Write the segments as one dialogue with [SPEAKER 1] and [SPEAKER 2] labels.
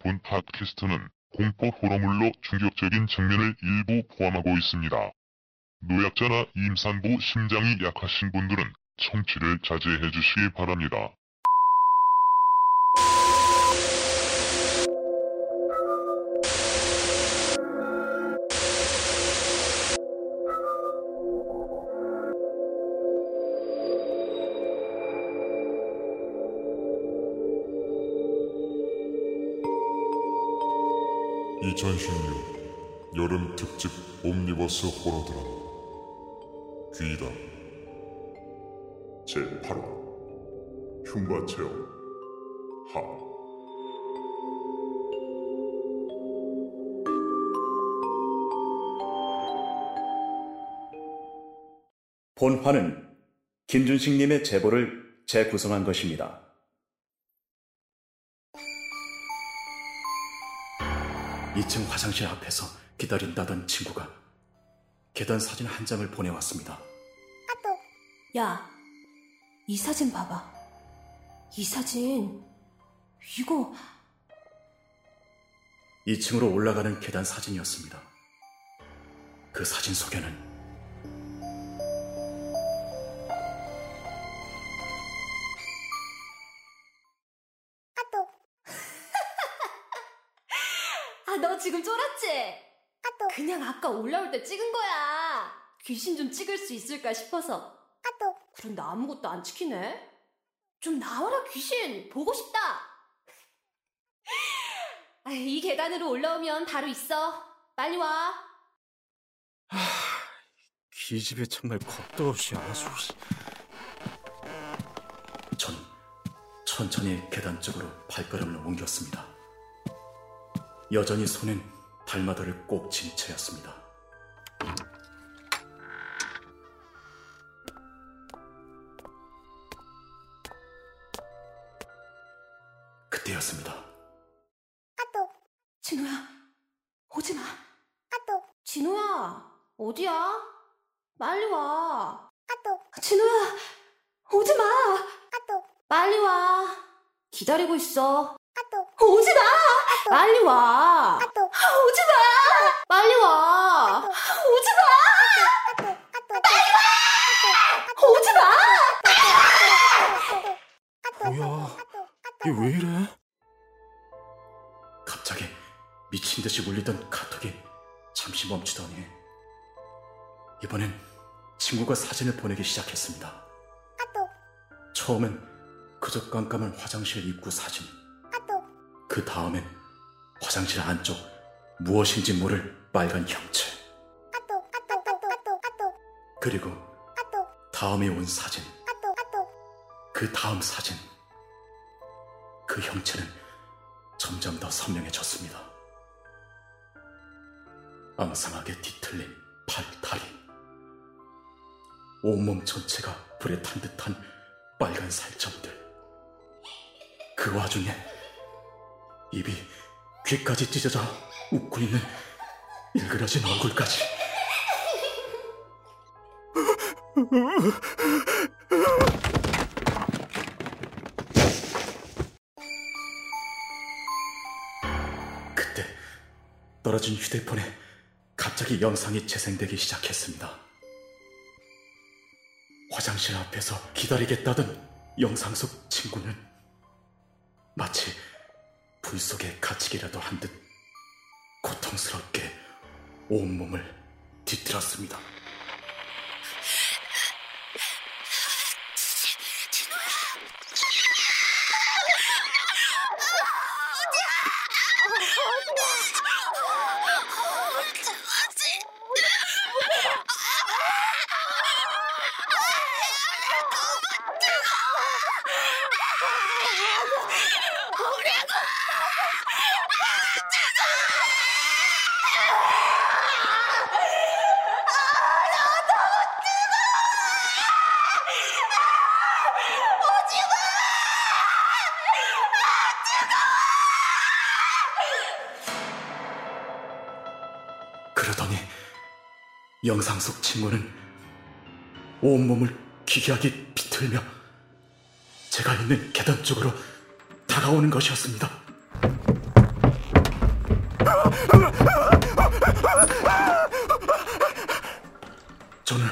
[SPEAKER 1] 본 팟캐스트는 공포 호러물로 충격적인 장면을 일부 포함하고 있습니다. 노약자나 임산부 심장이 약하신 분들은 청취를 자제해 주시기 바랍니다. (2016) 여름 특집 옴니버스 호러 드라마 귀다. 제8화 흉과체험 하.
[SPEAKER 2] 본화는 김준식님의 제보를 재구성한 것입니다. (2층) 화장실 앞에서 기다린다던 친구가 계단 사진 한 장을 보내왔습니다.
[SPEAKER 3] 야, 이 사진 봐봐. 이 사진, 이거,
[SPEAKER 2] 2층으로 올라가는 계단 사진이었습니다. 그 사진 속에는
[SPEAKER 3] 지금 쫄았지? 그냥 아까 올라올 때 찍은 거야. 귀신 좀 찍을 수 있을까 싶어서. 그런데 아무것도 안 찍히네? 좀 나와라, 귀신! 보고 싶다! 아, 이 계단으로 올라오면 바로 있어. 빨리 와.
[SPEAKER 4] 기집애 정말 겁도 없이 아주
[SPEAKER 2] 전 천천히 계단 쪽으로 발걸음을 옮겼습니다. 여전히 손엔 달마더를 꼭 쥔 채였습니다. 그때였습니다.
[SPEAKER 3] 진호야, 오지 마. 진호야, 어디야? 빨리 와. 진호야, 오지 마. 빨리 와. 기다리고 있어. 오지 마. 빨리 와. 오지 마. 빨리 와. 오지 마. 오지 마.
[SPEAKER 4] 뭐야 이게 왜 이래?
[SPEAKER 2] 갑자기 미친 듯이 울리던 카톡이 잠시 멈추더니 이번엔 친구가 사진을 보내기 시작했습니다. 처음엔 그저 깜깜한 화장실 입구 사진. 그 다음엔 화장실 안쪽 무엇인지 모를 빨간 형체. 그리고 다음에 온 사진. 그 다음 사진. 그 형체는 점점 더 선명해졌습니다. 앙상하게 뒤틀린 팔, 다리. 온몸 전체가 불에 탄 듯한 빨간 살점들. 그 와중에 입이 귀까지 찢어져 웃고 있는 일그러진 얼굴까지. 그때 떨어진 휴대폰에 갑자기 영상이 재생되기 시작했습니다. 화장실 앞에서 기다리겠다던 영상 속 친구는 불 속에 갇히기라도 한 듯 고통스럽게 온몸을 뒤틀었습니다. 그러더니 영상 속 친구는 온몸을 기괴하게 비틀며 제가 있는 계단 쪽으로 다가오는 것이었습니다. 저는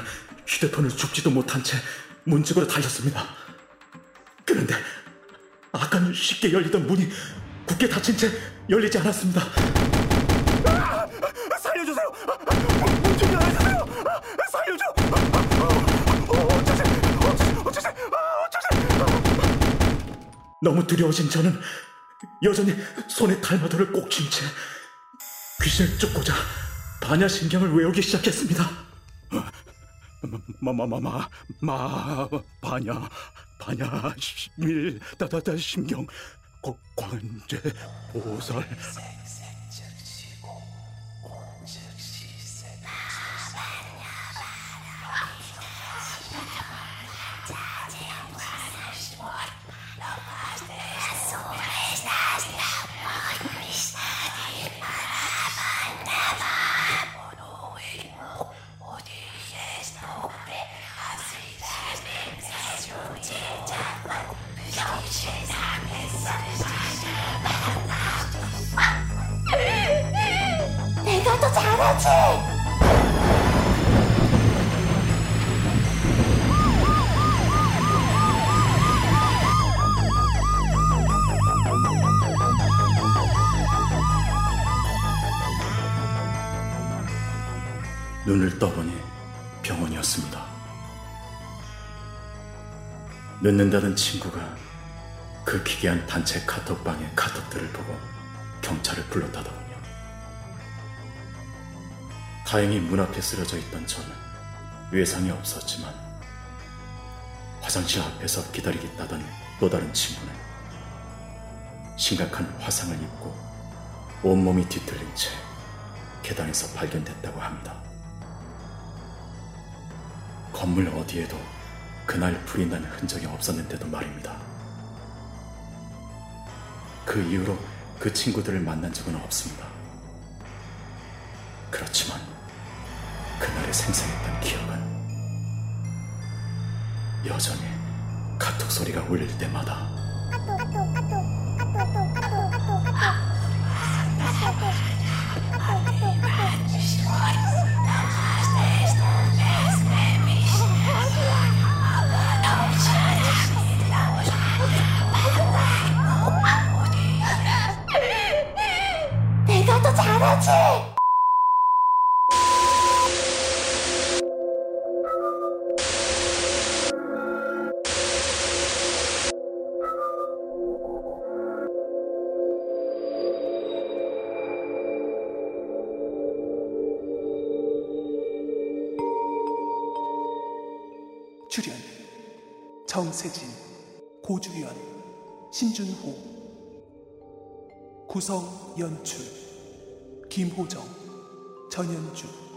[SPEAKER 2] 휴대폰을 죽지도 못한 채 문쪽으로 달렸습니다. 그런데 아까는 쉽게 열리던 문이 굳게 닫힌 채 열리지 않았습니다. 너무 두려워진 저는 여전히 손에 탈마도를 꼭 쥔 채 귀신을 쫓고자 반야신경을 외우기 시작했습니다. 마마마마 마 반야 반야 밀 따다다 신경 고, 관제 보살 눈을 떠보니 병원이었습니다. 늦는다는 친구가 그 기괴한 단체 카톡방의 카톡들을 보고 경찰을 불렀다더군요. 다행히 문 앞에 쓰러져 있던 저는 외상이 없었지만 화장실 앞에서 기다리겠다던 또 다른 친구는 심각한 화상을 입고 온몸이 뒤틀린 채 계단에서 발견됐다고 합니다. 건물 어디에도 그날 불이 난 흔적이 없었는데도 말입니다. 그 이후로 그 친구들을 만난 적은 없습니다. 그렇지만 그날의 생생했던 기억은 여전히 카톡 소리가 울릴 때마다
[SPEAKER 5] 정세진, 고주연, 신준호 구성 연출 김호정, 전현주